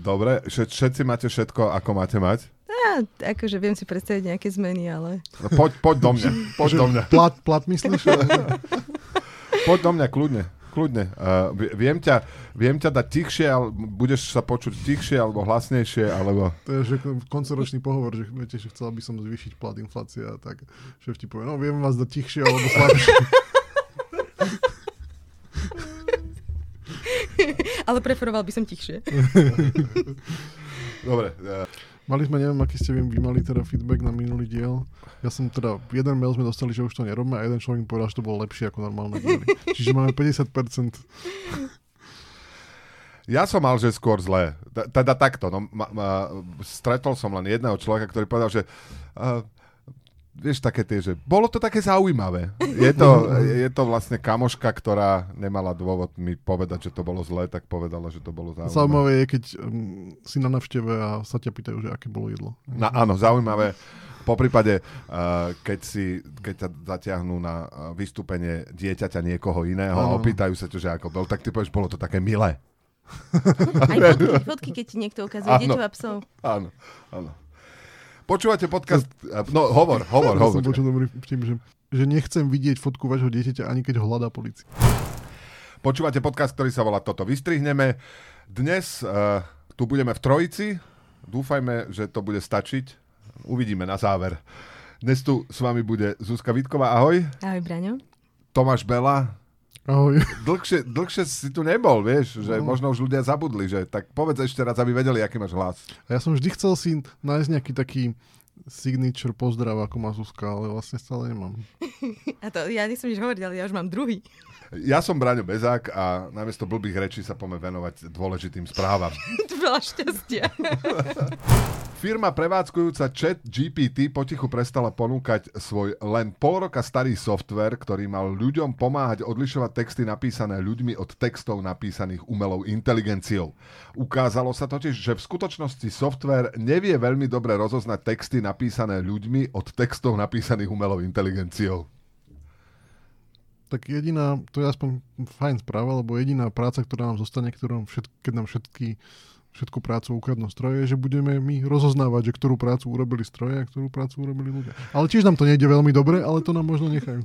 Dobre, všetci máte všetko, ako máte mať? Ja, akože viem si predstaviť nejaké zmeny, ale... No, poď, poď do mňa, poď do mňa. Plat, plat myslíš? poď do mňa, kľudne. Kľudne. Uh, viem, ťa, viem ťa dať tichšie, ale budeš sa počuť tichšie alebo hlasnejšie, alebo... To je že koncoročný pohovor, že viete, že chcel by som zvýšiť plat inflácia, tak šéf ti povie, no viem vás dať tichšie alebo slabšie. ale preferoval by som tichšie. Dobre. Uh... Mali sme, neviem, aký ste vy mali teda feedback na minulý diel. Ja som teda, jeden mail sme dostali, že už to nerobíme a jeden človek povedal, že to bolo lepšie ako normálne diely. Čiže máme 50%. Ja som mal, že skôr zlé. Teda takto. No, ma, ma, stretol som len jedného človeka, ktorý povedal, že uh, vieš, také tie, že bolo to také zaujímavé. Je to, je to vlastne kamoška, ktorá nemala dôvod mi povedať, že to bolo zlé, tak povedala, že to bolo zaujímavé. Zaujímavé je, keď um, si na navšteve a sa ťa pýtajú, že aké bolo jedlo. Na, áno, zaujímavé. Po prípade, uh, keď, si, keď ťa zatiahnú na vystúpenie dieťaťa niekoho iného ano. a opýtajú sa ťa, že ako bol, tak ty povieš, bolo to také milé. Aj fotky, fotky keď ti niekto ukazuje deťov a psov. Áno, áno. Počúvate podcast... No, hovor, hovor, ja hovor. som počul dobrý vtip, že, že nechcem vidieť fotku vášho dieťaťa, ani keď ho hľadá policia. Počúvate podcast, ktorý sa volá Toto vystrihneme. Dnes uh, tu budeme v trojici. Dúfajme, že to bude stačiť. Uvidíme na záver. Dnes tu s vami bude Zuzka Vítková. Ahoj. Ahoj, Braňo. Tomáš Bela. Ahoj. Dlhšie, dlhšie si tu nebol, vieš, že no. možno už ľudia zabudli, že tak povedz ešte raz, aby vedeli, aký máš hlas. A ja som vždy chcel si nájsť nejaký taký signature pozdrav, ako má Zuzka, ale vlastne stále nemám. A to ja nechcem nič hovoriť, ale ja už mám druhý. Ja som Braňo Bezák a namiesto blbých rečí sa poďme venovať dôležitým správam. Veľa šťastia. Firma prevádzkujúca Chat GPT potichu prestala ponúkať svoj len pol roka starý software, ktorý mal ľuďom pomáhať odlišovať texty napísané ľuďmi od textov napísaných umelou inteligenciou. Ukázalo sa totiž, že v skutočnosti software nevie veľmi dobre rozoznať texty napísané ľuďmi od textov napísaných umelou inteligenciou. Tak jediná, to je aspoň fajn správa, lebo jediná práca, ktorá nám zostane, ktorá všetky, keď nám všetky všetku prácu ukradnú stroje, že budeme my rozoznávať, že ktorú prácu urobili stroje a ktorú prácu urobili ľudia. Ale tiež nám to nejde veľmi dobre, ale to nám možno nechajú.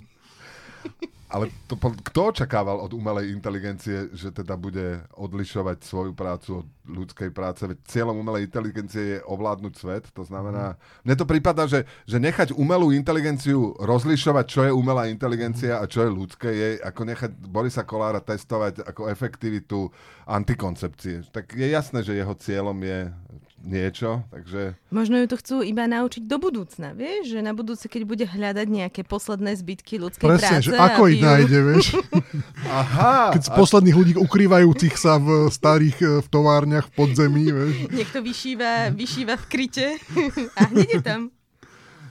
Ale to, kto očakával od umelej inteligencie, že teda bude odlišovať svoju prácu od ľudskej práce? Veď cieľom umelej inteligencie je ovládnuť svet. To znamená, mne to prípada, že, že nechať umelú inteligenciu rozlišovať, čo je umelá inteligencia a čo je ľudské, je ako nechať Borisa Kolára testovať ako efektivitu antikoncepcie. Tak je jasné, že jeho cieľom je niečo, takže... Možno ju to chcú iba naučiť do budúcna, vieš? Že na budúce, keď bude hľadať nejaké posledné zbytky ľudskej Presne, práce... že ako ich ju... nájde, vieš? Aha. Keď z posledných ľudí ukrývajúcich sa v starých e, v továrniach v podzemí, vieš? Niekto vyšíva, vyšíva v kryte a hneď je tam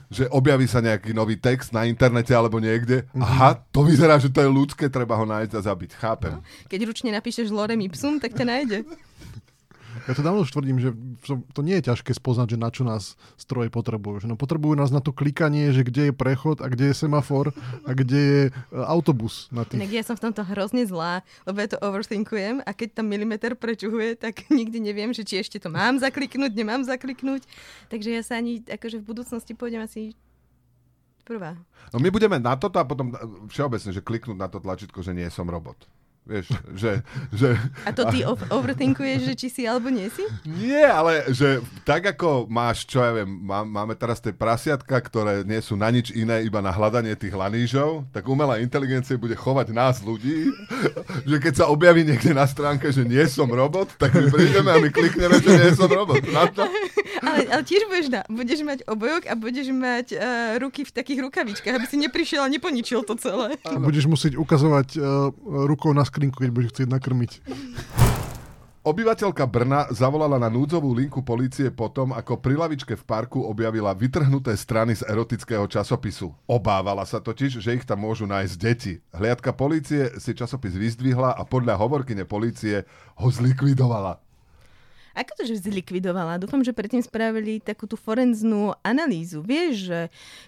že objaví sa nejaký nový text na internete alebo niekde. Aha, to vyzerá, že to je ľudské, treba ho nájsť a zabiť. Chápem. No, keď ručne napíšeš lorem ipsum, tak ťa nájde. Ja to dávno už tvrdím, že to nie je ťažké spoznať, že na čo nás stroje potrebujú. Že no, potrebujú nás na to klikanie, že kde je prechod a kde je semafor a kde je e, autobus. Na tých. Ja som v tomto hrozne zlá, lebo ja to overthinkujem a keď tam milimeter prečuhuje, tak nikdy neviem, že či ešte to mám zakliknúť, nemám zakliknúť. Takže ja sa ani akože v budúcnosti pôjdem asi prvá. No my budeme na toto a potom všeobecne, že kliknúť na to tlačítko, že nie som robot. Vieš, že, že... A to ty overthinkuješ, že či si alebo nie si? Nie, ale že tak ako máš, čo ja viem, má, máme teraz tie prasiatka, ktoré nie sú na nič iné, iba na hľadanie tých lanížov, tak umelá inteligencia bude chovať nás ľudí, že keď sa objaví niekde na stránke, že nie som robot, tak my prídeme a my klikneme, že nie som robot. Na to? Ale, ale tiež budeš, na, budeš mať obojok a budeš mať uh, ruky v takých rukavičkách, aby si neprišiel a neponičil to celé. A budeš musieť ukazovať uh, rukou na skrinku, keď budeš chcieť nakrmiť. Obyvateľka Brna zavolala na núdzovú linku policie potom, ako pri lavičke v parku objavila vytrhnuté strany z erotického časopisu. Obávala sa totiž, že ich tam môžu nájsť deti. Hliadka policie si časopis vyzdvihla a podľa hovorkyne policie ho zlikvidovala. Ako to, že zlikvidovala? Dúfam, že predtým spravili takú tú forenznú analýzu. Vieš, že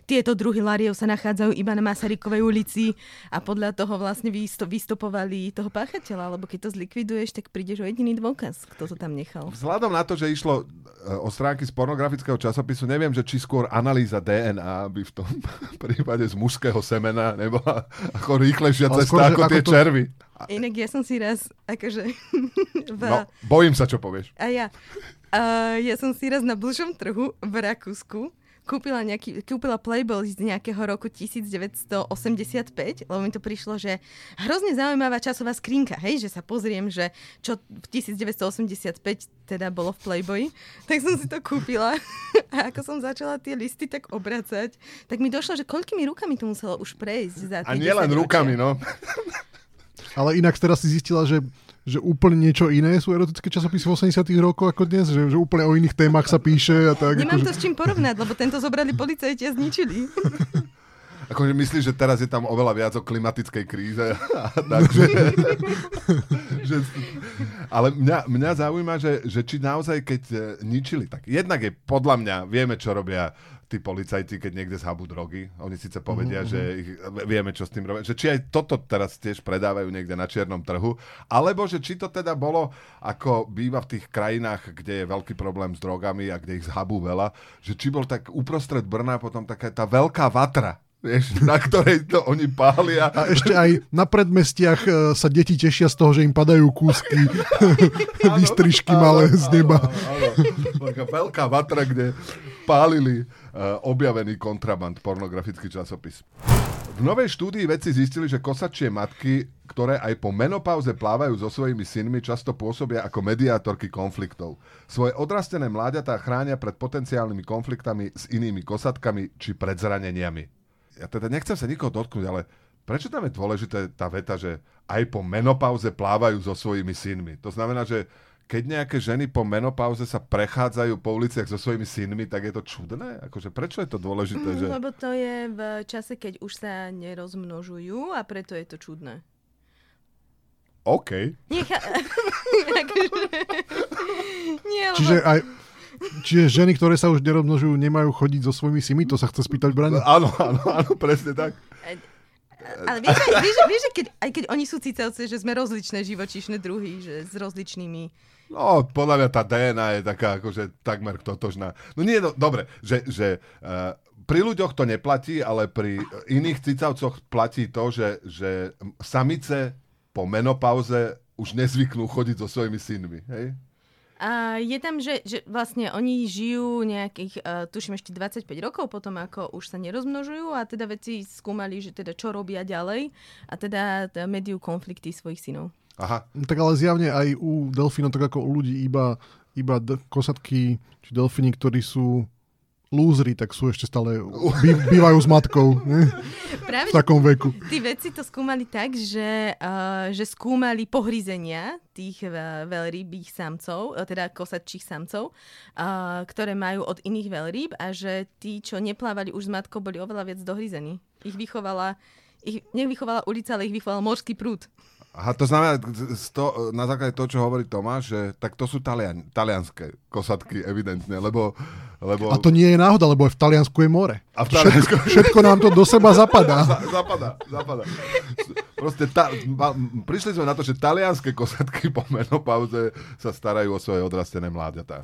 tieto druhy lariev sa nachádzajú iba na Masarykovej ulici a podľa toho vlastne vystopovali toho páchateľa, lebo keď to zlikviduješ, tak prídeš o jediný dôkaz, kto to tam nechal. Vzhľadom na to, že išlo e, o stránky z pornografického časopisu, neviem, že či skôr analýza DNA by v tom prípade z mužského semena nebola ako rýchlejšia cesta ako, ako tie to... červy. Inak ja som si raz, akože... v... No, bojím sa, čo povieš. A ja. Uh, ja som si raz na blžom trhu v Rakúsku kúpila, nejaký, kúpila Playboy z nejakého roku 1985, lebo mi to prišlo, že hrozne zaujímavá časová skrinka, hej, že sa pozriem, že čo v 1985 teda bolo v Playboy, tak som si to kúpila a ako som začala tie listy tak obracať, tak mi došlo, že koľkými rukami to muselo už prejsť za A nielen rukami, no. Ale inak teraz si zistila, že, že úplne niečo iné sú erotické časopisy v 80 rokoch ako dnes, že, že úplne o iných témach sa píše a tak. Nemám to že... s čím porovnať, lebo tento zobrali policajti a zničili. Akože myslíš, že teraz je tam oveľa viac o klimatickej kríze? Takže, že, ale mňa, mňa zaujíma, že, že či naozaj, keď e, ničili, tak jednak je podľa mňa, vieme, čo robia tí policajti, keď niekde zhabú drogy. Oni síce povedia, mm-hmm. že ich, vieme, čo s tým robia. Že či aj toto teraz tiež predávajú niekde na čiernom trhu, alebo že či to teda bolo, ako býva v tých krajinách, kde je veľký problém s drogami a kde ich zhabú veľa, že či bol tak uprostred Brna potom taká tá veľká vatra, vieš, na ktorej to oni pália. A ešte aj na predmestiach e, sa deti tešia z toho, že im padajú kúsky, výstrižky malé z neba. Áno, áno. veľká vatra, kde pálili objavený kontraband, pornografický časopis. V novej štúdii vedci zistili, že kosačie matky, ktoré aj po menopauze plávajú so svojimi synmi, často pôsobia ako mediátorky konfliktov. Svoje odrastené mláďatá chránia pred potenciálnymi konfliktami s inými kosatkami či pred zraneniami. Ja teda nechcem sa nikoho dotknúť, ale prečo tam je dôležité tá veta, že aj po menopauze plávajú so svojimi synmi? To znamená, že keď nejaké ženy po menopauze sa prechádzajú po uliciach so svojimi synmi, tak je to čudné? Akože prečo je to dôležité? Mm, že... Lebo to je v čase, keď už sa nerozmnožujú a preto je to čudné. OK. Necha... Nie, lebo... Čiže aj, Čiže ženy, ktoré sa už nerozmnožujú, nemajú chodiť so svojimi symi? To sa chce spýtať Brani? Áno, áno, áno, presne tak. Ale vieš, vieš, vieš že keď, aj keď oni sú cicavci, že sme rozličné živočíšne druhy, že s rozličnými No, podľa mňa tá DNA je taká akože takmer totožná. No nie, no, dobre, že, že uh, pri ľuďoch to neplatí, ale pri iných cicavcoch platí to, že, že samice po menopauze už nezvyknú chodiť so svojimi synmi, hej? A je tam, že, že vlastne oni žijú nejakých, uh, tuším ešte 25 rokov potom, ako už sa nerozmnožujú a teda veci skúmali, že teda čo robia ďalej a teda, teda mediu konflikty svojich synov. Aha. Tak ale zjavne aj u delfínov, tak ako u ľudí, iba, iba d- kosatky či delfíny, ktorí sú lúzri, tak sú ešte stále, bý, bývajú s matkou. Ne? Práve, v takom veku. Tí vedci to skúmali tak, že, uh, že skúmali pohryzenia tých uh, veľrybých samcov, uh, teda kosatčích samcov, uh, ktoré majú od iných veľrýb a že tí, čo neplávali už s matkou, boli oveľa viac dohryzení. Ich vychovala, ich nevychovala ulica, ale ich vychoval morský prúd. Aha, to znamená, to, na základe toho, čo hovorí Tomáš, že tak to sú talian, talianské kosatky, evidentne, lebo, lebo... A to nie je náhoda, lebo v Taliansku je more. A v Taliansku... Všetko, všetko nám to do seba zapadá. zapadá, zapadá. Proste ta, prišli sme na to, že talianské kosatky po menopauze sa starajú o svoje odrastené mláďatá.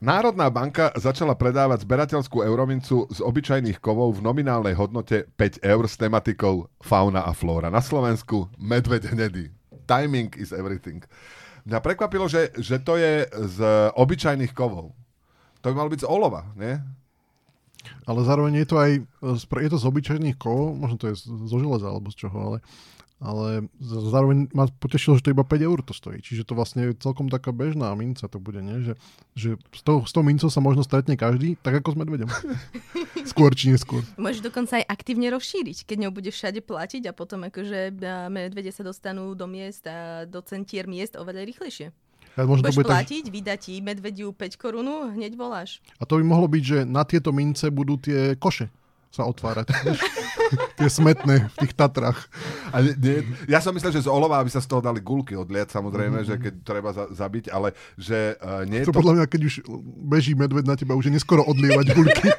Národná banka začala predávať zberateľskú euromincu z obyčajných kovov v nominálnej hodnote 5 eur s tematikou fauna a flóra. Na Slovensku medvede nedy. Timing is everything. Mňa prekvapilo, že, že to je z obyčajných kovov. To by malo byť z olova, nie? Ale zároveň je to aj je to z obyčajných kovov, možno to je zo železa alebo z čoho, ale ale zároveň ma potešilo, že to iba 5 eur to stojí. Čiže to vlastne je celkom taká bežná minca to bude, nie? Že, že s, tou, s tou mincou sa možno stretne každý, tak ako s medvedom. Skôr či neskôr. Môžeš dokonca aj aktívne rozšíriť, keď ňou budeš všade platiť a potom akože medvede sa dostanú do miest a do centier miest oveľa rýchlejšie. Ja, možno Budeš to bude platiť, tak... vydať ti medvediu 5 korunu, hneď voláš. A to by mohlo byť, že na tieto mince budú tie koše sa otvárať. Tie smetné v tých Tatrách. A nie, nie, ja som myslel, že z olova, aby sa z toho dali gulky odliať, samozrejme, mm-hmm. že keď treba za, zabiť, ale že uh, nie to, je to... podľa mňa, keď už beží medved na teba, už je neskoro odlievať gulky.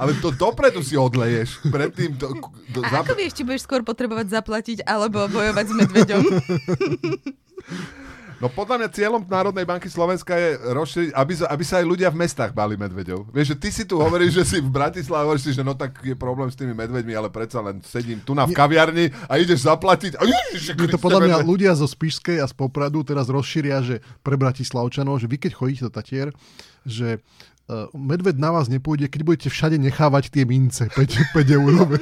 ale to dopredu si odleješ. Predtým to... to A ako vieš, či budeš skôr potrebovať zaplatiť alebo bojovať s medveďom? No podľa mňa cieľom Národnej banky Slovenska je rozšíriť, aby, aby sa aj ľudia v mestách bali medveďov. Vieš, že ty si tu hovoríš, že si v Bratislave, hovoríš si, že no tak je problém s tými medveďmi, ale predsa len sedím tu na v kaviarni a ideš zaplatiť. A Ježiši Je to podľa mňa medveď. ľudia zo Spišskej a z Popradu teraz rozšíria, že pre Bratislavčanov, že vy keď chodíte do Tatier, že uh, medved na vás nepôjde, keď budete všade nechávať tie mince 5, 5 eurové.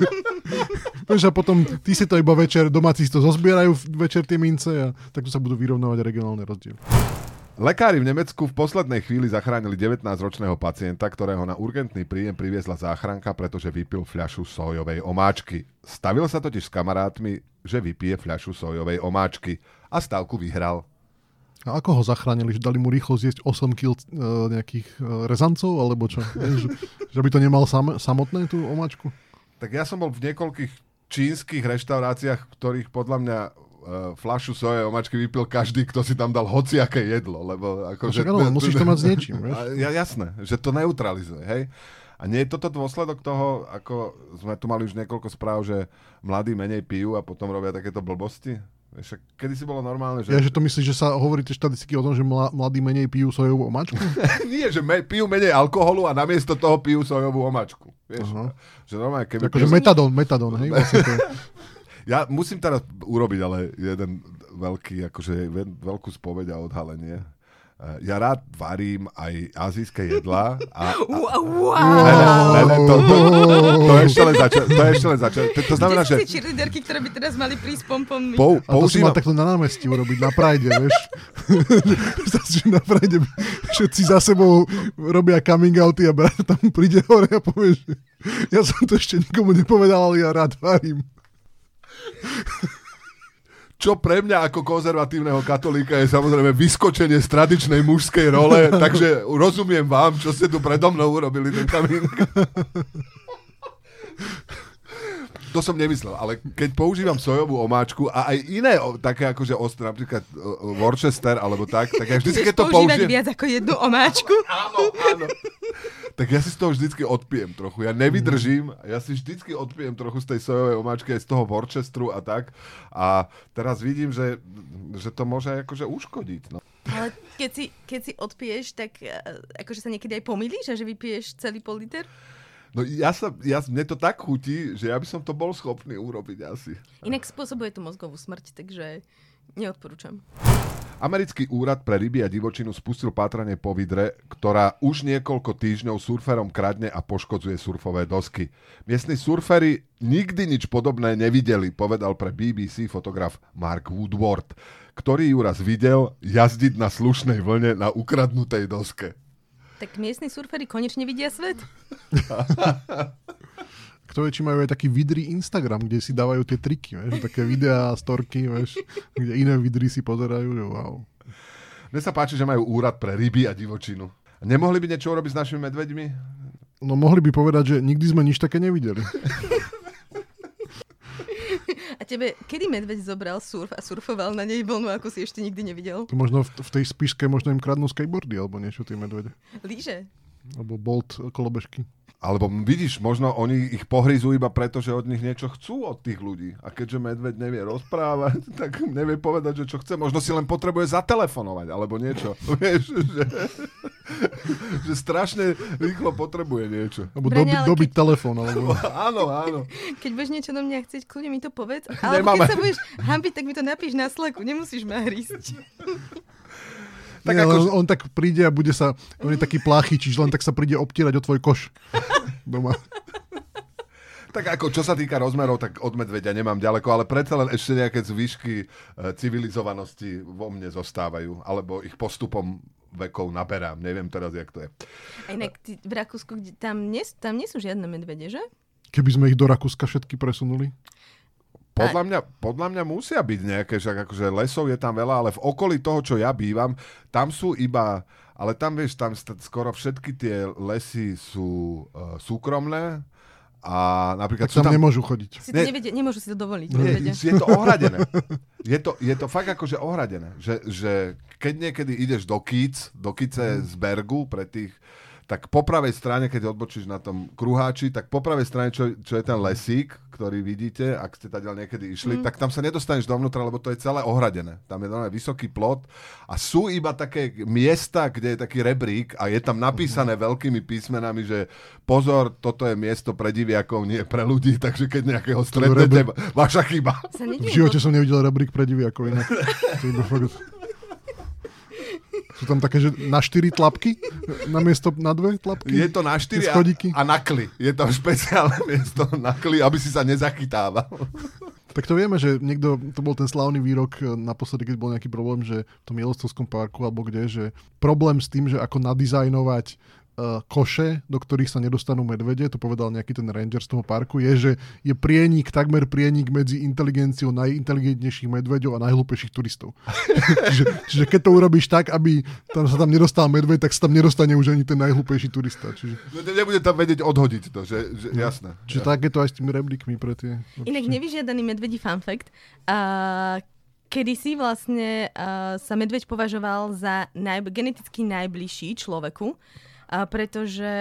Vieš, a potom ty si to iba večer, domáci si to zozbierajú večer tie mince a takto sa budú vyrovnávať regionálne rozdiely. Lekári v Nemecku v poslednej chvíli zachránili 19-ročného pacienta, ktorého na urgentný príjem priviezla záchranka, pretože vypil fľašu sojovej omáčky. Stavil sa totiž s kamarátmi, že vypije fľašu sojovej omáčky a stavku vyhral. A ako ho zachránili? Že dali mu rýchlo zjesť 8 kg uh, nejakých uh, rezancov, alebo čo? Že, že by to nemal sam, samotné, tú omáčku? Tak ja som bol v niekoľkých čínskych reštauráciách, ktorých podľa mňa uh, fľašu sojovej omáčky vypil každý, kto si tam dal hociaké jedlo, lebo ako, No však áno, musíš to mať s niečím, Ja, jasné, že to neutralizuje, hej? A nie je toto dôsledok toho, ako sme tu mali už niekoľko správ, že mladí menej pijú a potom robia takéto blbosti? Však kedy si bolo normálne, že... Ja, že to myslíš, že sa hovorí tie štatistiky o tom, že mla- mladí menej pijú sojovú omáčku? nie, že me, pijú menej alkoholu a namiesto toho pijú sojovú omačku. Vieš, Aha. že normálne, keby... Akože pil- metadón, metadón, hej? Vlastne to. Ja musím teraz urobiť ale jeden veľký, akože ve- veľkú spoveď a odhalenie. Eh, Ja rád varím aj azijské jedlá a, a Wow! Ne, ne, ne, ne, to, to, to, je ešte len začiat, to ešte len začiat. To, to znamená, že cheerleaderky, ktoré by teraz mali prísť pompom? pou, A to si mal takto na námestí urobiť, na Pride, vieš. Na Pride všetci za sebou robia coming outy a brat tam príde hore a povie, že ja som to ešte nikomu nepovedal, ale ja rád varím. Čo pre mňa ako konzervatívneho katolíka je samozrejme vyskočenie z tradičnej mužskej role, takže rozumiem vám, čo ste tu predo mnou urobili ten kamín. To som nemyslel, ale keď používam sojovú omáčku a aj iné o, také akože ostré, napríklad o, Worcester alebo tak, tak ja vždy, keď to použijem... viac ako jednu omáčku? Áno, áno. Tak ja si z toho vždycky odpijem trochu. Ja nevydržím, ja si vždycky odpijem trochu z tej sojovej omáčky aj z toho Worcesteru a tak. A teraz vidím, že, že to môže akože uškodiť. No. Ale keď si, keď si odpiješ, tak eh, akože sa niekedy aj pomýliš a že vypiješ celý pol liter? No ja sa, ja, mne to tak chutí, že ja by som to bol schopný urobiť asi. Inak spôsobuje to mozgovú smrť, takže neodporúčam. Americký úrad pre ryby a divočinu spustil pátranie po vidre, ktorá už niekoľko týždňov surferom kradne a poškodzuje surfové dosky. Miestni surferi nikdy nič podobné nevideli, povedal pre BBC fotograf Mark Woodward, ktorý ju raz videl jazdiť na slušnej vlne na ukradnutej doske. Tak miestni surferi konečne vidia svet? Kto vie, či majú aj taký vidrý Instagram, kde si dávajú tie triky, vieš, také videá, storky, vieš, kde iné vidry si pozerajú, že wow. Mne sa páči, že majú úrad pre ryby a divočinu. Nemohli by niečo urobiť s našimi medveďmi? No mohli by povedať, že nikdy sme nič také nevideli. A tebe, kedy medveď zobral surf a surfoval na nej vlnu, ako si ešte nikdy nevidel? To možno v, v tej spiške možno im kradnú skateboardy alebo niečo tie medvede. Líže. Alebo bolt kolobežky. Alebo vidíš, možno oni ich pohryzú iba preto, že od nich niečo chcú od tých ľudí. A keďže medveď nevie rozprávať, tak nevie povedať, že čo chce. Možno si len potrebuje zatelefonovať, alebo niečo. Vieš, že, že strašne rýchlo potrebuje niečo. Alebo dobi, ale dobiť telefón. Alebo... Áno, áno. Keď budeš niečo do mňa chcieť, kľudne mi to povedz. Alebo Nemáme. keď sa budeš hambiť, tak mi to napíš na sleku. Nemusíš ma hrísť. Tak Nie, ako- on, on tak príde a bude sa, on je taký pláchy, čiže len tak sa príde obtierať o tvoj koš doma. Tak ako čo sa týka rozmerov, tak od medveďa nemám ďaleko, ale predsa len ešte nejaké zvyšky e, civilizovanosti vo mne zostávajú, alebo ich postupom vekov naberám. Neviem teraz, jak to je. A inak ty, v Rakúsku, tam, nie, tam nie sú žiadne medvede, že? Keby sme ich do Rakúska všetky presunuli. Podľa mňa, podľa mňa musia byť nejaké, že akože lesov je tam veľa, ale v okolí toho, čo ja bývam, tam sú iba, ale tam vieš, tam st- skoro všetky tie lesy sú uh, súkromné a napríklad Tak tam, sú tam... nemôžu chodiť. Si to Nie. nevedia, nemôžu si to dovoliť. Nie, je to ohradené. Je to, je to fakt akože ohradené. Že, že keď niekedy ideš do Kic, do Kice z Bergu pre tých, tak po pravej strane, keď odbočíš na tom kruháči, tak po pravej strane, čo, čo je ten lesík, ktorý vidíte, ak ste tady niekedy išli, mm. tak tam sa nedostaneš dovnútra, lebo to je celé ohradené. Tam je normálne vysoký plot a sú iba také miesta, kde je taký rebrík a je tam napísané veľkými písmenami, že pozor, toto je miesto pre diviakov, nie pre ľudí, takže keď nejakého stretnete, vaša chyba. V živote som nevidel rebrík pre diviakov inak. To je iba fakt... Sú tam také, že na štyri tlapky? Na miesto na dve tlapky? Je to na štyri a, a na kli. Je to špeciálne miesto na kli, aby si sa nezachytával. Tak to vieme, že niekto, to bol ten slávny výrok e, naposledy, keď bol nejaký problém, že v tom Yellowstonskom parku alebo kde, že problém s tým, že ako nadizajnovať koše, do ktorých sa nedostanú medvede, to povedal nejaký ten ranger z toho parku, je, že je prienik, takmer prienik medzi inteligenciou najinteligentnejších medveďov a najhlúpejších turistov. čiže, čiže keď to urobíš tak, aby tam sa tam nedostal medveď, tak sa tam nedostane už ani ten najhlúpejší turista. Čiže, No, Nebude tam vedieť odhodiť to, že, že jasné. čiže tak je to aj s tými rebríkmi pre tie... Inak nevyžiadaný medvedí fun fact. Uh, kedysi vlastne uh, sa medveď považoval za naj, geneticky najbližší človeku, a pretože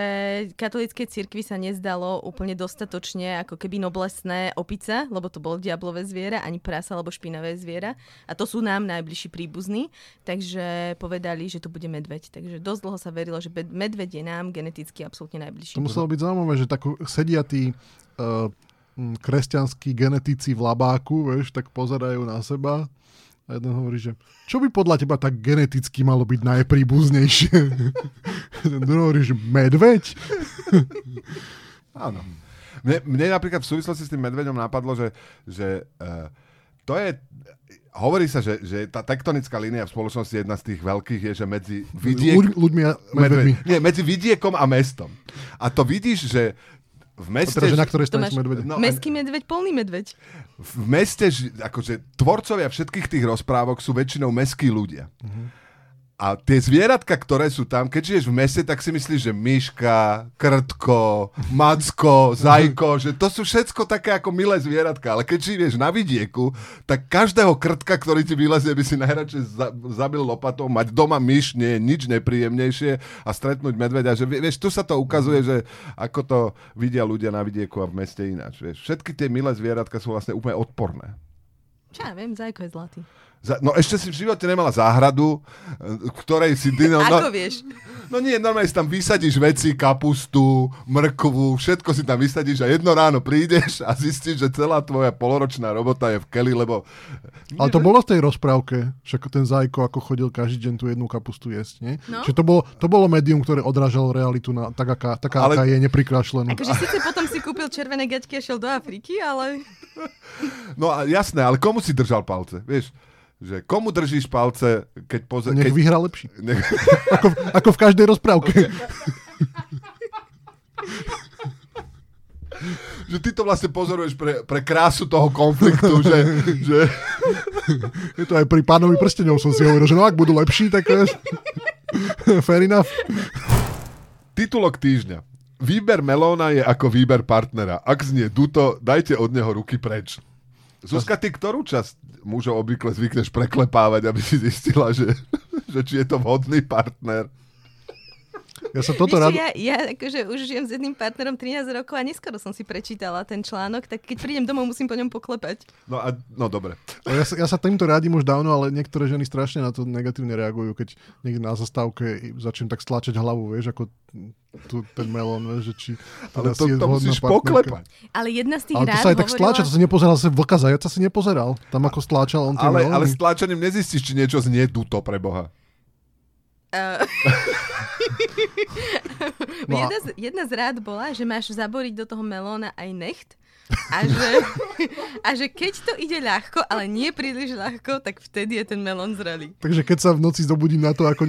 katolíckej cirkvi sa nezdalo úplne dostatočne ako keby noblesné opice, lebo to bolo diablové zviera, ani prasa alebo špinavé zviera. A to sú nám najbližší príbuzní, takže povedali, že to bude medveď. Takže dosť dlho sa verilo, že medveď je nám geneticky absolútne najbližší. To muselo byť zaujímavé, že tak sedia tí uh, kresťanskí genetici v labáku, vieš, tak pozerajú na seba a jeden hovorí, že čo by podľa teba tak geneticky malo byť najpríbuznejšie? Ten druhý hovorí, že medveď? Áno. Mne, mne napríklad v súvislosti s tým medveďom napadlo, že, že uh, to je... Hovorí sa, že, že tá tektonická línia v spoločnosti jedna z tých veľkých je, že medzi vidiek... Ľuď, ľuďmi a medvedmi. Nie, medzi vidiekom a mestom. A to vidíš, že v meste... teda, že na ktorej To strane sú medvede. No, Mestský medveď, polný medveď. v meste, akože tvorcovia všetkých tých rozprávok sú väčšinou meskí ľudia. A tie zvieratka, ktoré sú tam, keď žiješ v meste, tak si myslíš, že myška, krtko, macko, zajko, že to sú všetko také ako milé zvieratka. Ale keď žiješ na vidieku, tak každého krtka, ktorý ti vylezie, by si najradšej za- zabil lopatou. Mať doma myš nie je nič nepríjemnejšie a stretnúť medveďa. Že, vie- vieš, tu sa to ukazuje, že ako to vidia ľudia na vidieku a v meste ináč. Vieš. Všetky tie milé zvieratka sú vlastne úplne odporné. Čo ja viem, zajko je zlatý. No ešte si v živote nemala záhradu, v ktorej si ty... No, Ako no, vieš? no nie, normálne si tam vysadíš veci, kapustu, mrkvu, všetko si tam vysadíš a jedno ráno prídeš a zistíš, že celá tvoja poloročná robota je v keli, lebo... Ale to bolo v tej rozprávke, však ten Zajko ako chodil každý deň tú jednu kapustu jesť, nie? No. Čiže to bolo, to bolo médium, ktoré odrážalo realitu na, tak, aká, taká, Ale- aká je neprikrášlenú. Akože síce potom si kúpil červené gaťky a šiel do Afriky, ale... No a jasné, ale komu si držal palce? Vieš, že komu držíš palce, keď... Poze- Nech keď vyhra lepší. nech, Ako, ako v každej rozprávke. že ty to vlastne pozoruješ pre, pre krásu toho konfliktu, že, že Je to aj pri pánovi prstenov som si hovoril, že no ak budú lepší, tak vieš. fair enough. Titulok týždňa. Výber melóna je ako výber partnera. Ak znie duto, dajte od neho ruky preč. Zuzka, ty ktorú časť mužov obvykle zvykneš preklepávať, aby si zistila, že, že či je to vhodný partner? Ja sa toto Vieš, rád... ja, ja akože už žijem s jedným partnerom 13 rokov a neskoro som si prečítala ten článok, tak keď prídem domov, musím po ňom poklepať. No a, no dobre. Ja sa, ja sa týmto rádim už dávno, ale niektoré ženy strašne na to negatívne reagujú, keď niekde na zastávke začnem tak stlačať hlavu, vieš, ako tu, ten melón, že či Ale to, to musíš poklepať. Ale jedna z tých Ale to sa aj tak hovorila... stláča, to si nepozeral, sa vlka zajaca si nepozeral. Tam ako stláčal on tie Ale, melóny. ale s tlačením nezistíš, či niečo znie duto pre Boha. Uh, No jedna, z, jedna z rád bola, že máš zaboriť do toho melóna aj necht a že, a že keď to ide ľahko, ale nie príliš ľahko, tak vtedy je ten melón zrelý. Takže keď sa v noci zobudím na to, ako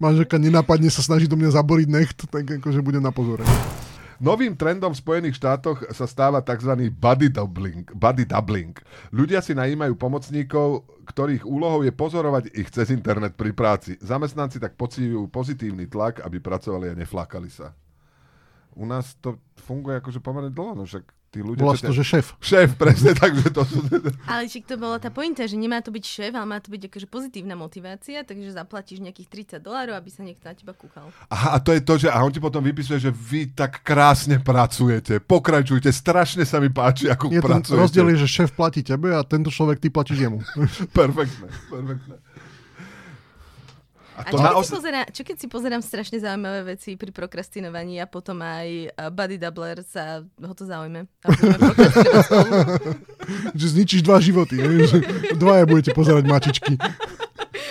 manželka nenápadne sa snaží do mňa zaboriť necht, tak akože budem na pozore. Novým trendom v Spojených štátoch sa stáva tzv. body doubling, body doubling. Ľudia si najímajú pomocníkov, ktorých úlohou je pozorovať ich cez internet pri práci. Zamestnanci tak pocívajú pozitívny tlak, aby pracovali a neflakali sa. U nás to funguje akože pomerne dlho, no však tí ľudia... Bola čo to, že šéf. Šéf, presne tak, že to sú... Ale či to bola tá pointa, že nemá to byť šéf, ale má to byť akože pozitívna motivácia, takže zaplatíš nejakých 30 dolárov, aby sa niekto na teba kúkal. Aha, a to je to, že a on ti potom vypisuje, že vy tak krásne pracujete, pokračujte, strašne sa mi páči, ako ten pracujete. rozdiel je, že šéf platí tebe a tento človek ty platíš jemu. Perfektné, perfektné. A to čo, keď naoz- si pozerá, čo keď si pozerám strašne zaujímavé veci pri prokrastinovaní a potom aj Buddy Doubler sa ho to zaujme. A že zničíš dva životy. Ne? Že dvaja budete pozerať mačičky.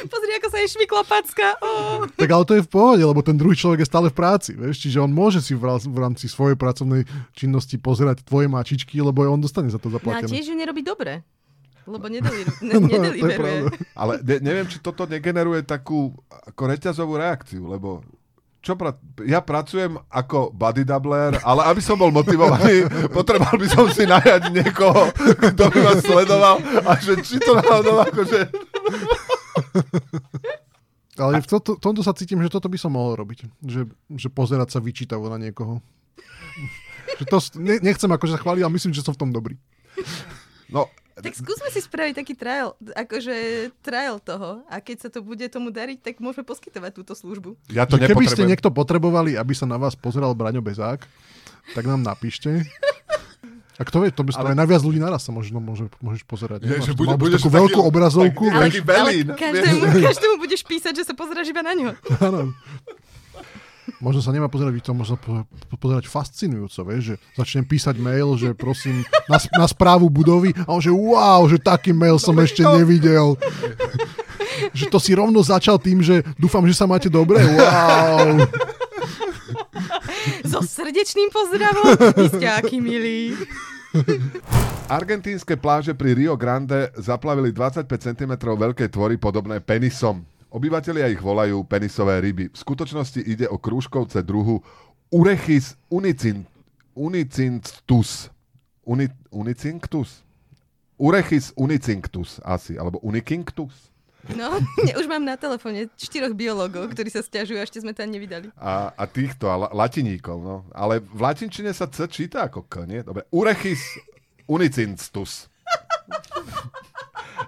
Pozri, ako sa jej šmykla packa. Oh. Tak ale to je v pohode, lebo ten druhý človek je stále v práci. Vieš? Čiže on môže si v rá- v rámci svojej pracovnej činnosti pozerať tvoje mačičky, lebo on dostane za to No a zaplatené. tiež ju nerobí dobre. Lebo nedeli- No, ne- to nedeliveruje. pravda. Ale ne, neviem, či toto negeneruje takú ako reťazovú reakciu, lebo čo pra- ja pracujem ako body doubler, ale aby som bol motivovaný, potreboval by som si najať niekoho, kto by ma sledoval a že či to náhodou akože... Ale v toto, tomto sa cítim, že toto by som mohol robiť. Že, že pozerať sa vyčítavo na niekoho. Že to, ne, nechcem akože sa chváliť, ale myslím, že som v tom dobrý. No, Tak skúsme si spraviť taký trial, akože trial toho. A keď sa to bude tomu dariť, tak môžeme poskytovať túto službu. ja to keby ste niekto potrebovali, aby sa na vás pozeral Braňo Bezák, tak nám napíšte. A kto vie, to by Ale- najviac ľudí naraz sa možno môže, môžeš pozerať. Je, že bude, budeš takú taký- veľkú obrazovku. Tak, taký velín. Ale každému, každému budeš písať, že sa pozráš iba na ňo. Áno. Možno sa nemá pozerať, to možno po- po- pozerať fascinujúco, vieš, že začnem písať mail, že prosím, na, na správu budovy a on že wow, že taký mail som ešte nevidel. že to si rovno začal tým, že dúfam, že sa máte dobre, wow. So srdečným pozdravom. Vy ste aký milí. Argentínske pláže pri Rio Grande zaplavili 25 cm veľké tvory podobné penisom. Obyvatelia ich volajú penisové ryby. V skutočnosti ide o krúžkovce druhu Urechis unicin, unicinctus. Uni, unicinctus? Urechis unicinctus asi, alebo unikinctus. No, už mám na telefóne štyroch biológov, ktorí sa stiažujú, ešte sme ani nevydali. A, a týchto, a la, latiníkov, no. Ale v latinčine sa C číta ako K, nie? Dobre. Urechis unicinctus.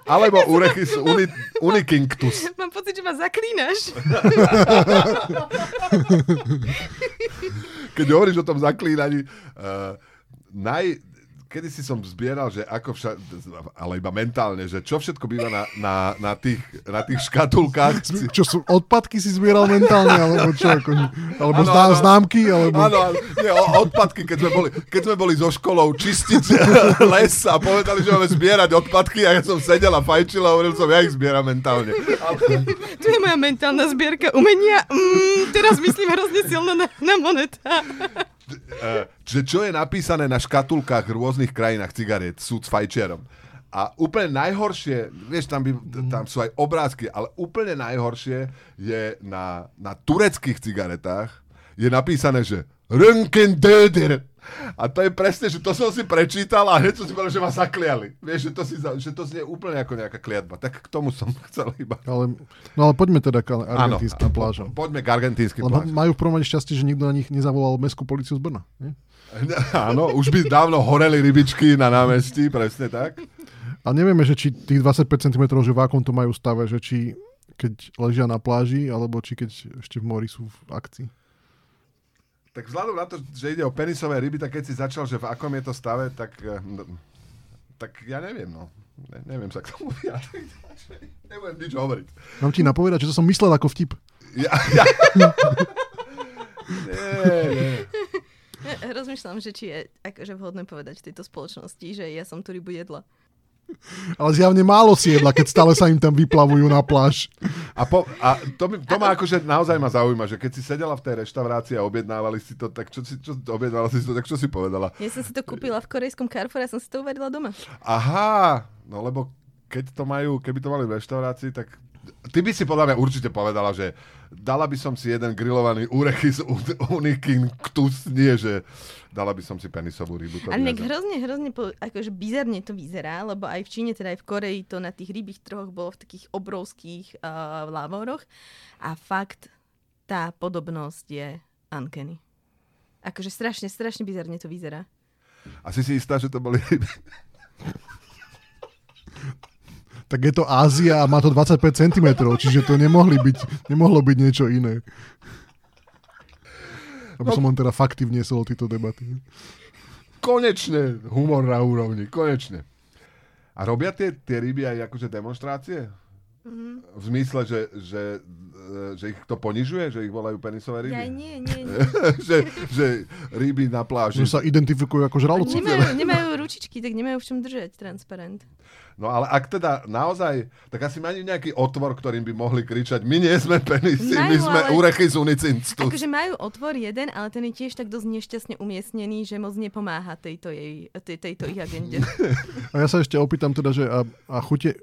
Alebo Urechis uni, unikinctus. Mám pocit, že ma zaklínaš. Keď hovoríš o tom zaklínaní, uh, naj, kedy si som zbieral, že ako však, ale iba mentálne, že čo všetko býva na, na, na, tých, na tých škatulkách. Čo sú, odpadky si zbieral mentálne, alebo čo? Ako, alebo zná, áno. známky, alebo... Áno, nie, odpadky, keď sme, boli, keď sme boli so školou čistiť les a povedali, že máme zbierať odpadky a ja som sedel a fajčil a hovoril som, ja ich zbieram mentálne. Tu je moja mentálna zbierka umenia. Mm, teraz myslím hrozne silno na, na moneta. Eh, že čo je napísané na škatulkách v rôznych krajinách cigariet, sú s fajčerom. A úplne najhoršie, vieš, tam, by, tam sú aj obrázky, ale úplne najhoršie je na, na tureckých cigaretách je napísané, že Röntgen Döder. A to je presne, že to som si prečítal a hneď som si povedal, že ma zakliali. Vieš, že to, si, že to znie úplne ako nejaká kliatba. Tak k tomu som chcel iba. Ale, no ale poďme teda k argentínskym a po-. Poďme k argentínskym Lebo plážam. majú v prvom rade šťastie, že nikto na nich nezavolal mestskú policiu z Brna. Nie? Áno, už by dávno horeli rybičky na námestí, presne tak. A nevieme, že či tých 25 cm, že v akom to majú stave, že či keď ležia na pláži, alebo či keď ešte v mori sú v akcii. Tak vzhľadom na to, že ide o penisové ryby, tak keď si začal, že v akom je to stave, tak, eh, no, tak ja neviem, no. Ne, neviem sa k tomu vyjadriť. Nebudem nič hovoriť. Mám ti napovedať, že to som myslel ako vtip. Ja, ja. nie, nie. Ja Rozmýšľam, že či je akože vhodné povedať v tejto spoločnosti, že ja som tú rybu jedla. Ale zjavne málo si jedla, keď stále sa im tam vyplavujú na pláž. A, po, a to, mi, to ma akože naozaj ma zaujíma, že keď si sedela v tej reštaurácii a objednávali si to, tak čo si, čo, objednávala si to, tak čo si povedala? Ja som si to kúpila v korejskom Carrefour a som si to uvarila doma. Aha, no lebo keď to majú, keby to mali v reštaurácii, tak ty by si podľa mňa určite povedala, že dala by som si jeden grillovaný urechis unikin ktus, nie, že dala by som si penisovú rybu. To Ale nejak hrozne, hrozne, po, akože bizarne to vyzerá, lebo aj v Číne, teda aj v Koreji to na tých rybých trhoch bolo v takých obrovských uh, lávoroch a fakt tá podobnosť je uncanny. Akože strašne, strašne bizarne to vyzerá. A si si istá, že to boli ryby? Tak je to Ázia a má to 25 cm, čiže to nemohli byť, nemohlo byť niečo iné. Aby som len teda fakty vniesol tejto debaty. Konečne humor na úrovni, konečne. A robia tie, tie ryby aj akože demonstrácie? Mm-hmm. V zmysle, že, že, e, že ich to ponižuje, že ich volajú penisové ryby? Ja nie, nie, nie. že, že ryby na pláži. Že sa identifikujú ako žraloci. Nemajú, nemajú ručičky, tak nemajú v čom držať transparent. No ale ak teda naozaj, tak asi majú nejaký otvor, ktorým by mohli kričať, my nie sme penisy, my Majú, sme ale- urechis unicintus. Akože majú otvor jeden, ale ten je tiež tak dosť nešťastne umiestnený, že moc nepomáha tejto, jej, tej, tejto ich agende. A ja sa ešte opýtam teda, že a, a chute,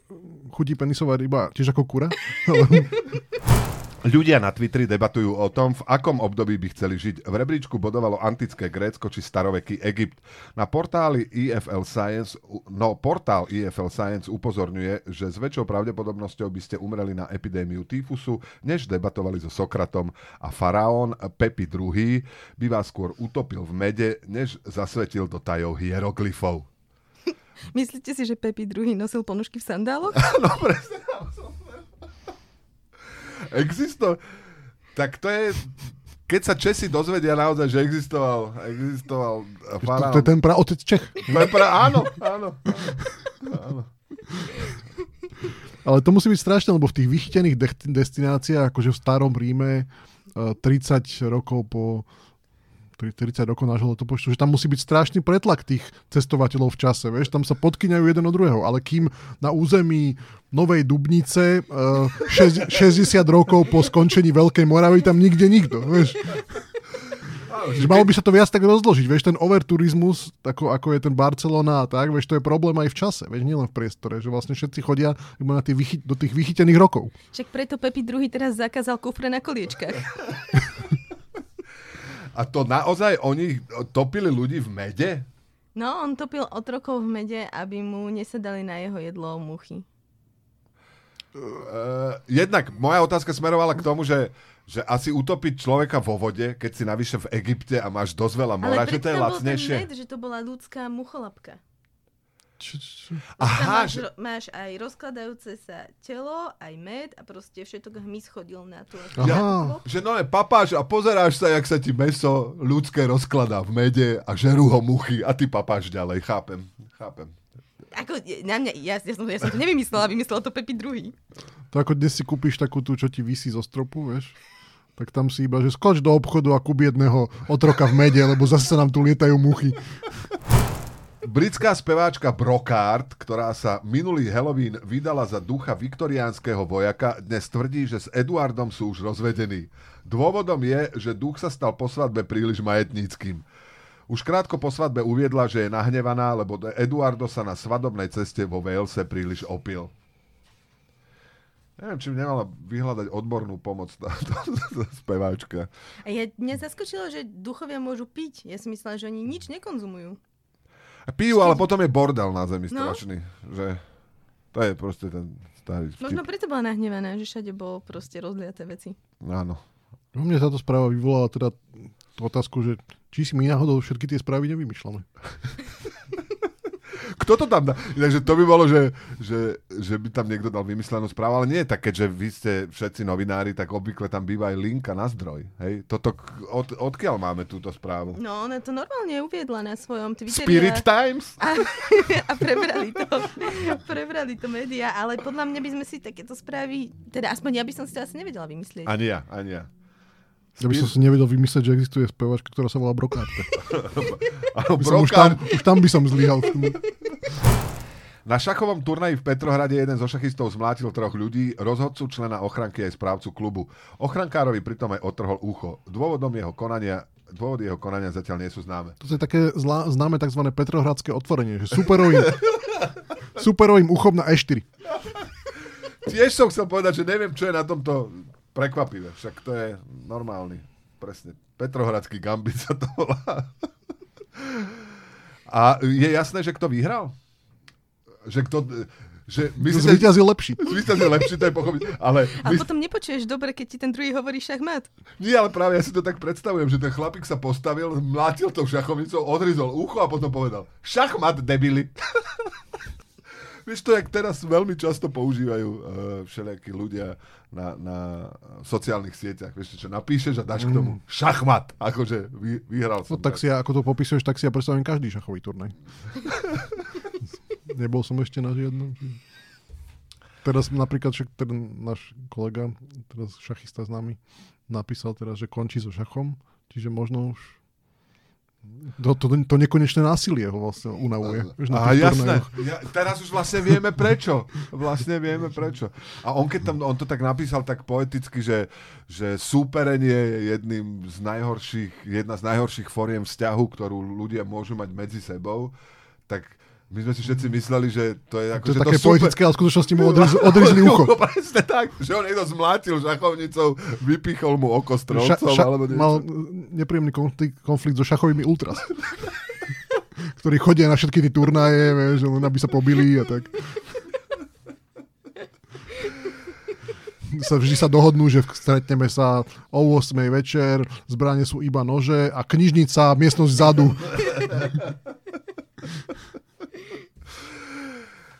chutí penisová ryba tiež ako kura? Ľudia na Twitteri debatujú o tom, v akom období by chceli žiť. V rebríčku bodovalo antické Grécko či staroveký Egypt. Na portáli EFL Science, no portál EFL Science upozorňuje, že s väčšou pravdepodobnosťou by ste umreli na epidémiu tyfusu, než debatovali so Sokratom a faraón Pepi II by vás skôr utopil v mede, než zasvetil do tajov hieroglyfov. Myslíte si, že Pepi II nosil ponožky v sandáloch? No presne. Existo... Tak to je... Keď sa Česi dozvedia naozaj, že existoval, existoval To, faraón. to je ten praotec Čech. To je pra... Áno, áno. áno. Ale to musí byť strašné, lebo v tých vychytených de- destináciách, akože v starom Ríme, eh, 30 rokov po 30 rokov nášho letopočtu, že tam musí byť strašný pretlak tých cestovateľov v čase, vieš, tam sa podkyňajú jeden od druhého, ale kým na území Novej Dubnice eh, šesť- 60 rokov po skončení Veľkej Moravy tam nikde nikto, vieš. Že malo by sa to viac tak rozložiť, vieš, ten overturizmus, ako, ako je ten Barcelona a tak, vieš, to je problém aj v čase, vieš, nielen v priestore, že vlastne všetci chodia na tých vychy- do tých vychytených rokov. Však preto Pepi II teraz zakázal kufre na koliečkách. A to naozaj oni topili ľudí v mede? No, on topil otrokov v mede, aby mu nesedali na jeho jedlo muchy. Uh, jednak moja otázka smerovala k tomu, že, že asi utopiť človeka vo vode, keď si navyše v Egypte a máš dosť veľa mora, že to je lacnejšie. med, že to bola ľudská mucholapka. Č- č- Tam Aha, máš, že, máš aj rozkladajúce sa telo, aj med a proste všetok hmyz chodil na tú... Aha. že no papáš a pozeráš sa, jak sa ti meso ľudské rozkladá v mede a žerú ho muchy a ty papáš ďalej. Chápem, chápem. Ako, na mňa, ja, ja, som, ja som to nevymyslela, vymyslel to Pepi II. To ako dnes si kúpiš takú tú, čo ti vysí zo stropu, vieš, tak tam si iba, že skoč do obchodu a kúp jedného otroka v mede, lebo zase sa nám tu lietajú muchy. Britská speváčka Brocard, ktorá sa minulý Halloween vydala za ducha viktoriánskeho vojaka, dnes tvrdí, že s Eduardom sú už rozvedení. Dôvodom je, že duch sa stal po svadbe príliš majetníckým. Už krátko po svadbe uviedla, že je nahnevaná, lebo Eduardo sa na svadobnej ceste vo Walese príliš opil. Neviem, či nemala vyhľadať odbornú pomoc tá, tá, tá speváčka. A ja, mňa zaskočilo, že duchovia môžu piť. Ja si myslela, že oni nič nekonzumujú. A Pijú, ale potom je bordel na zemi No. strašný. Že to je proste ten starý vtip. Možno preto bola nahnevaná, že všade bolo proste rozliaté veci. Áno. No mne táto správa vyvolala teda otázku, že či si my náhodou všetky tie správy nevymýšľame. Kto to tam dá? Takže to by bolo, že, že, že by tam niekto dal vymyslenú správu, ale nie tak, keďže vy ste všetci novinári, tak obvykle tam býva aj linka na zdroj. Hej? Toto, od, odkiaľ máme túto správu? No, ona to normálne uviedla na svojom Twitteri. Spirit a, Times? a, a prebrali to. prebrali to médiá, ale podľa mňa by sme si takéto správy, teda aspoň ja by som si to asi nevedela vymyslieť. Ani ja, ani ja. Ja by som si nevedel vymyslieť, že existuje spevačka, ktorá sa volá Brokárka. Už, tam, už tam by som zlyhal. Na šachovom turnaji v Petrohrade jeden zo šachistov zmlátil troch ľudí, rozhodcu, člena ochranky aj správcu klubu. Ochrankárovi pritom aj otrhol ucho. Dôvodom jeho konania Dôvody jeho konania zatiaľ nie sú známe. To je také zlá, známe tzv. petrohradské otvorenie, že superovým, superovým uchom na E4. Tiež som chcel povedať, že neviem, čo je na tomto prekvapivé. Však to je normálny. Presne. Petrohradský gambit sa to volá. A je jasné, že kto vyhral? Že kto... Že myslíte, Zvíťazil lepší. Zvíťazil lepší, to je pochopiť. Ale my, potom nepočuješ dobre, keď ti ten druhý hovorí šachmat. nie, ale práve ja si to tak predstavujem, že ten chlapík sa postavil, mlátil tou šachovnicou, odrizol ucho a potom povedal šachmat, debili. Vieš to, jak teraz veľmi často používajú uh, všelijakí ľudia na, na sociálnych sieťach. Vieš čo, napíšeš a dáš k tomu šachmat. Akože vy, vyhral No som. tak si ja, ako to popisuješ, tak si ja predstavím každý šachový turnaj. Nebol som ešte na žiadnom. Teraz napríklad však ten náš kolega, teraz šachista s nami, napísal teraz, že končí so šachom, čiže možno už to, to, to nekonečné násilie ho vlastne unavuje. Vieš, na tých jasné. Ja, teraz už vlastne vieme prečo. Vlastne vieme prečo. A on keď tam, on to tak napísal tak poeticky, že, že súperenie je jedným z najhorších, jedna z najhorších foriem vzťahu, ktorú ľudia môžu mať medzi sebou, tak my sme si všetci mysleli, že to je ako, To že také to super... poetické, ale v skutočnosti mu odriz, odrizli ucho. Presne tak, že ho niekto zmlátil šachovnicou, vypichol mu oko Ša, strelcom, ša, alebo niečo. mal nepríjemný konflikt, konflikt so šachovými ultras. ktorí chodia na všetky tie turnaje, vieš, len aby sa pobili a tak. sa, vždy sa dohodnú, že stretneme sa o 8 večer, zbranie sú iba nože a knižnica, miestnosť vzadu.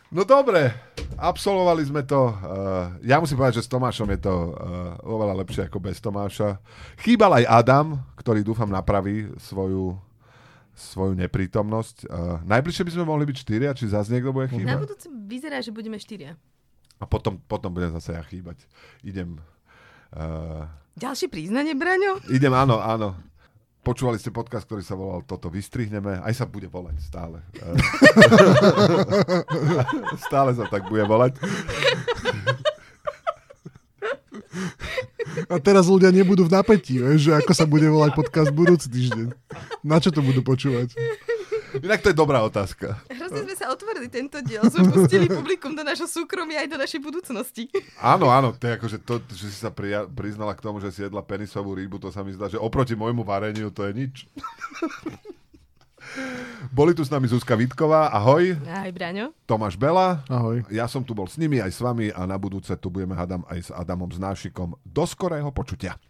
No dobre, absolvovali sme to. Uh, ja musím povedať, že s Tomášom je to uh, oveľa lepšie ako bez Tomáša. Chýbal aj Adam, ktorý dúfam napraví svoju, svoju neprítomnosť. Uh, najbližšie by sme mohli byť štyria, či zase niekto bude Na chýbať? budúce vyzerá, že budeme štyria. A potom, potom budem zase ja chýbať. Idem... Uh, Ďalšie priznanie, Braňo? idem, áno, áno. Počúvali ste podcast, ktorý sa volal Toto vystrihneme. Aj sa bude volať stále. Stále sa tak bude volať. A teraz ľudia nebudú v napätí, že ako sa bude volať podcast budúci týždeň. Na čo to budú počúvať? Inak to je dobrá otázka. Hrozne sme sa otvorili tento diel, sme pustili publikum do našho súkromia aj do našej budúcnosti. Áno, áno, to je ako, že to, že si sa prija- priznala k tomu, že si jedla penisovú rybu, to sa mi zdá, že oproti môjmu vareniu to je nič. Boli tu s nami Zuzka Vitková, ahoj, Aj Braňo. Tomáš Bela, Ahoj. ja som tu bol s nimi aj s vami a na budúce tu budeme hádam aj s Adamom Znášikom. Do skorého počutia.